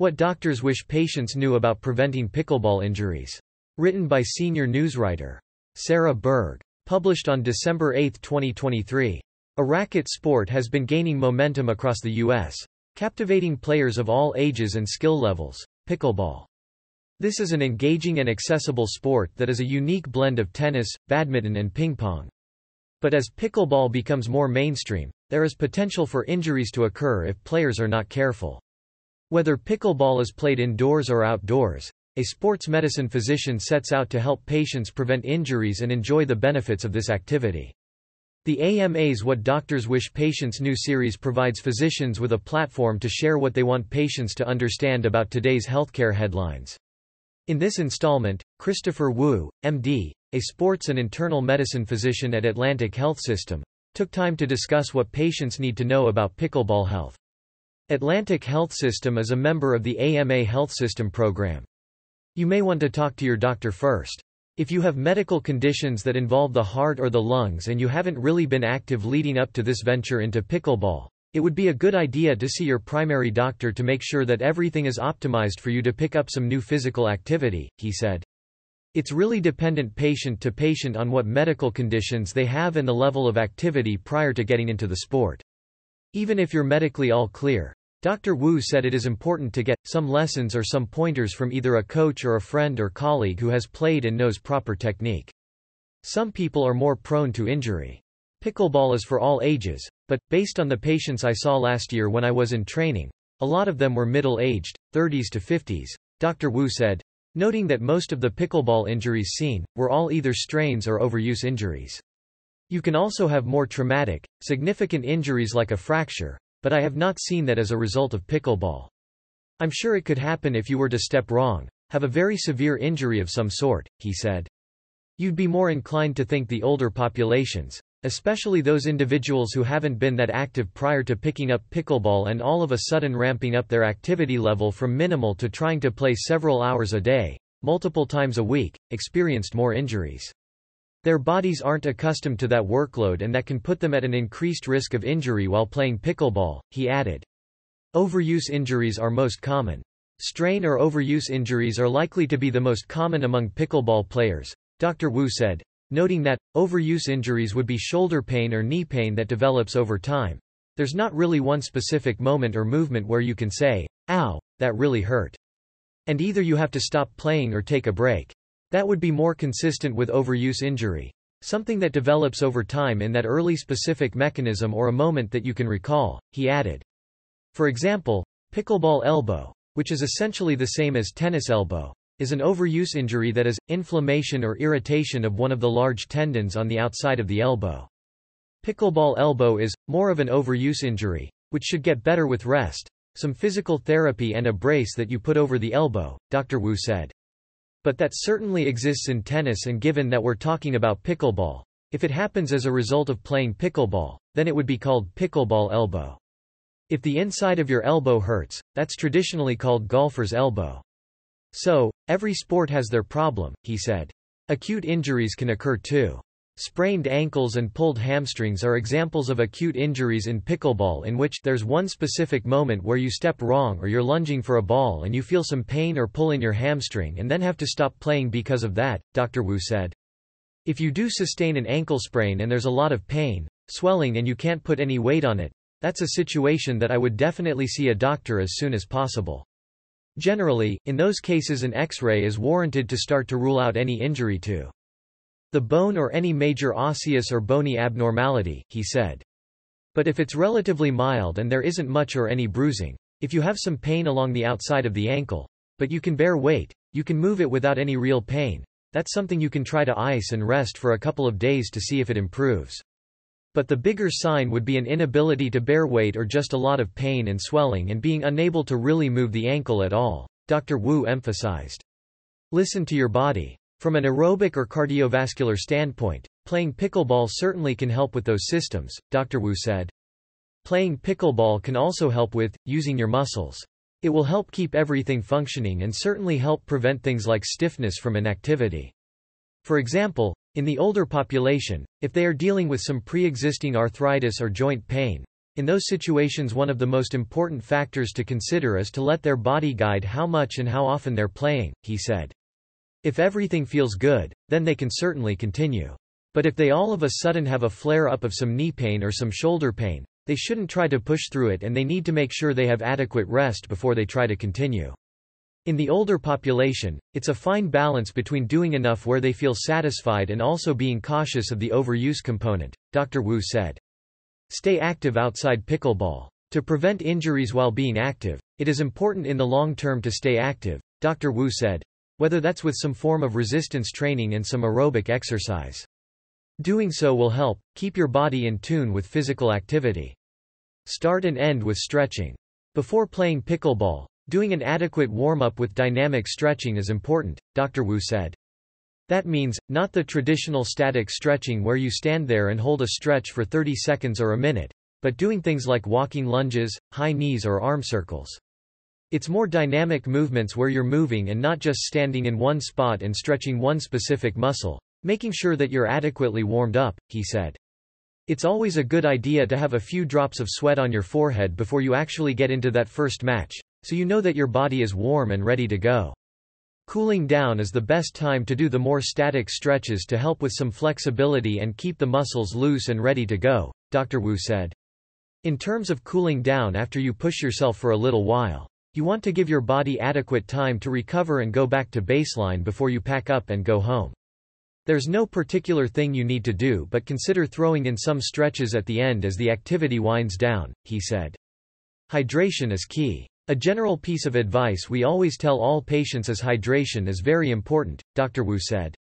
What doctors wish patients knew about preventing pickleball injuries. Written by senior newswriter Sara Berg. Published on December 8, 2023. A racket sport has been gaining momentum across the U.S., captivating players of all ages and skill levels. Pickleball. This is an engaging and accessible sport that is a unique blend of tennis, badminton and ping pong. But as pickleball becomes more mainstream, there is potential for injuries to occur if players are not careful. Whether pickleball is played indoors or outdoors, a sports medicine physician sets out to help patients prevent injuries and enjoy the benefits of this activity. The AMA's What Doctors Wish Patients Knew series provides physicians with a platform to share what they want patients to understand about today's healthcare headlines. In this installment, Christopher Wu, MD, a sports and internal medicine physician at Atlantic Health System, took time to discuss what patients need to know about pickleball health. Atlantic Health System is a member of the AMA Health System program. You may want to talk to your doctor first. If you have medical conditions that involve the heart or the lungs and you haven't really been active leading up to this venture into pickleball, it would be a good idea to see your primary doctor to make sure that everything is optimized for you to pick up some new physical activity, he said. It's really dependent patient to patient on what medical conditions they have and the level of activity prior to getting into the sport. Even if you're medically all clear, Dr. Wu said it is important to get some lessons or some pointers from either a coach or a friend or colleague who has played and knows proper technique. Some people are more prone to injury. Pickleball is for all ages, but, based on the patients I saw last year when I was in training, a lot of them were middle-aged, 30s to 50s, Dr. Wu said, noting that most of the pickleball injuries seen, were all either strains or overuse injuries. You can also have more traumatic, significant injuries like a fracture, but I have not seen that as a result of pickleball. I'm sure it could happen if you were to step wrong, have a very severe injury of some sort, he said. You'd be more inclined to think the older populations, especially those individuals who haven't been that active prior to picking up pickleball and all of a sudden ramping up their activity level from minimal to trying to play several hours a day, multiple times a week, experienced more injuries. Their bodies aren't accustomed to that workload and that can put them at an increased risk of injury while playing pickleball, he added. Overuse injuries are most common. Strain or overuse injuries are likely to be the most common among pickleball players, Dr. Wu said, noting that, overuse injuries would be shoulder pain or knee pain that develops over time. There's not really one specific moment or movement where you can say, ow, that really hurt. And either you have to stop playing or take a break. That would be more consistent with overuse injury. Something that develops over time in that early specific mechanism or a moment that you can recall, he added. For example, pickleball elbow, which is essentially the same as tennis elbow, is an overuse injury that is, inflammation or irritation of one of the large tendons on the outside of the elbow. Pickleball elbow is, more of an overuse injury, which should get better with rest, some physical therapy and a brace that you put over the elbow, Dr. Wu said. But that certainly exists in tennis and given that we're talking about pickleball, if it happens as a result of playing pickleball, then it would be called pickleball elbow. If the inside of your elbow hurts, that's traditionally called golfer's elbow. So, every sport has their problem, he said. Acute injuries can occur too. Sprained ankles and pulled hamstrings are examples of acute injuries in pickleball in which there's one specific moment where you step wrong or you're lunging for a ball and you feel some pain or pull in your hamstring and then have to stop playing because of that, Dr. Wu said. If you do sustain an ankle sprain and there's a lot of pain, swelling and you can't put any weight on it, that's a situation that I would definitely see a doctor as soon as possible. Generally, in those cases an X-ray is warranted to start to rule out any injury to the bone or any major osseous or bony abnormality, he said. But if it's relatively mild and there isn't much or any bruising, if you have some pain along the outside of the ankle, but you can bear weight, you can move it without any real pain, that's something you can try to ice and rest for a couple of days to see if it improves. But the bigger sign would be an inability to bear weight or just a lot of pain and swelling and being unable to really move the ankle at all, Dr. Wu emphasized. Listen to your body. From an aerobic or cardiovascular standpoint, playing pickleball certainly can help with those systems, Dr. Wu said. Playing pickleball can also help with, using your muscles. It will help keep everything functioning and certainly help prevent things like stiffness from inactivity. For example, in the older population, if they are dealing with some pre-existing arthritis or joint pain, In those situations one of the most important factors to consider is to let their body guide how much and how often they're playing, he said. If everything feels good, then they can certainly continue. But if they all of a sudden have a flare-up of some knee pain or some shoulder pain, they shouldn't try to push through it and they need to make sure they have adequate rest before they try to continue. In the older population, it's a fine balance between doing enough where they feel satisfied and also being cautious of the overuse component, Dr. Wu said. Stay active outside pickleball. To prevent injuries while being active, it is important in the long term to stay active, Dr. Wu said, whether that's with some form of resistance training and some aerobic exercise. Doing so will help, keep your body in tune with physical activity. Start and end with stretching. Before playing pickleball, doing an adequate warm-up with dynamic stretching is important, Dr. Wu said. That means, not the traditional static stretching where you stand there and hold a stretch for 30 seconds or a minute, but doing things like walking lunges, high knees or arm circles. It's more dynamic movements where you're moving and not just standing in one spot and stretching one specific muscle, Making sure that you're adequately warmed up, he said. It's always a good idea to have a few drops of sweat on your forehead before you actually get into that first match, so you know that your body is warm and ready to go. Cooling down is the best time to do the more static stretches to help with some flexibility and keep the muscles loose and ready to go, Dr. Wu said. In terms of cooling down after you push yourself for a little while, you want to give your body adequate time to recover and go back to baseline before you pack up and go home. There's no particular thing you need to do but consider throwing in some stretches at the end as the activity winds down, he said. Hydration is key. A general piece of advice we always tell all patients is hydration is very important, Dr. Wu said.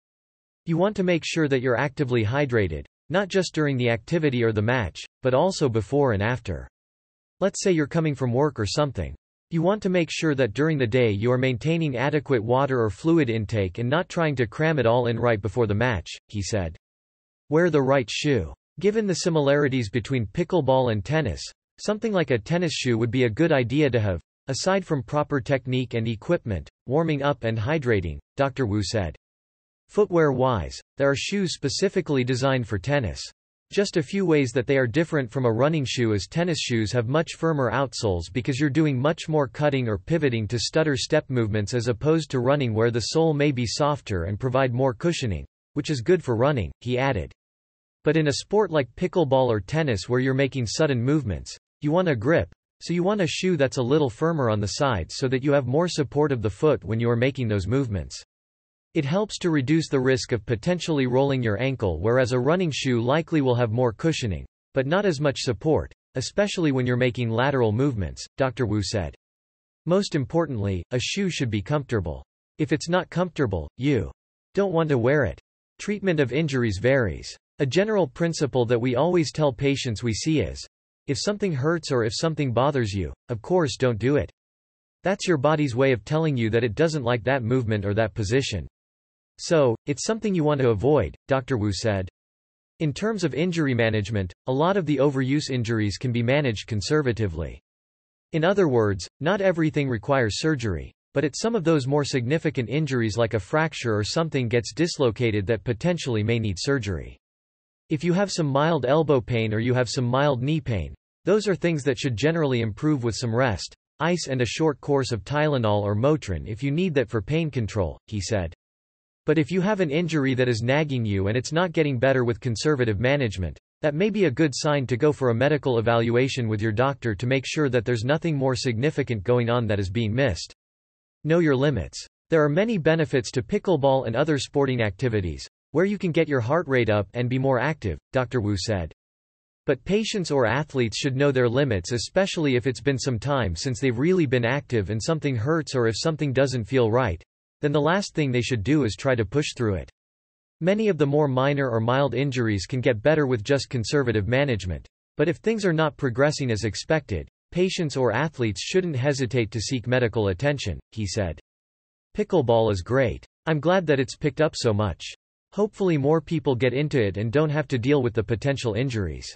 You want to make sure that you're actively hydrated, not just during the activity or the match, but also before and after. Let's say you're coming from work or something. You want to make sure that during the day you are maintaining adequate water or fluid intake and not trying to cram it all in right before the match, he said. Wear the right shoe. Given the similarities between pickleball and tennis, something like a tennis shoe would be a good idea to have, aside from proper technique and equipment, warming up and hydrating, Dr. Wu said. Footwear-wise, there are shoes specifically designed for tennis. Just a few ways that they are different from a running shoe is tennis shoes have much firmer outsoles because you're doing much more cutting or pivoting to stutter step movements as opposed to running where the sole may be softer and provide more cushioning, which is good for running, he added. But in a sport like pickleball or tennis where you're making sudden movements, you want a grip, so you want a shoe that's a little firmer on the sides so that you have more support of the foot when you are making those movements. It helps to reduce the risk of potentially rolling your ankle whereas a running shoe likely will have more cushioning, but not as much support, especially when you're making lateral movements, Dr. Wu said. Most importantly, a shoe should be comfortable. If it's not comfortable, you don't want to wear it. Treatment of injuries varies. A general principle that we always tell patients we see is, if something hurts or if something bothers you, of course don't do it. That's your body's way of telling you that it doesn't like that movement or that position. So, it's something you want to avoid, Dr. Wu said. In terms of injury management, a lot of the overuse injuries can be managed conservatively. In other words, not everything requires surgery, but at some of those more significant injuries like a fracture or something gets dislocated that potentially may need surgery. If you have some mild elbow pain or you have some mild knee pain, those are things that should generally improve with some rest, ice and a short course of Tylenol or Motrin if you need that for pain control, he said. But if you have an injury that is nagging you and it's not getting better with conservative management, that may be a good sign to go for a medical evaluation with your doctor to make sure that there's nothing more significant going on that is being missed. Know your limits. There are many benefits to pickleball and other sporting activities, where you can get your heart rate up and be more active, Dr. Wu said. But patients or athletes should know their limits especially if it's been some time since they've really been active and something hurts or if something doesn't feel right, then the last thing they should do is try to push through it. Many of the more minor or mild injuries can get better with just conservative management. But if things are not progressing as expected, patients or athletes shouldn't hesitate to seek medical attention, he said. Pickleball is great. I'm glad that it's picked up so much. Hopefully more people get into it and don't have to deal with the potential injuries.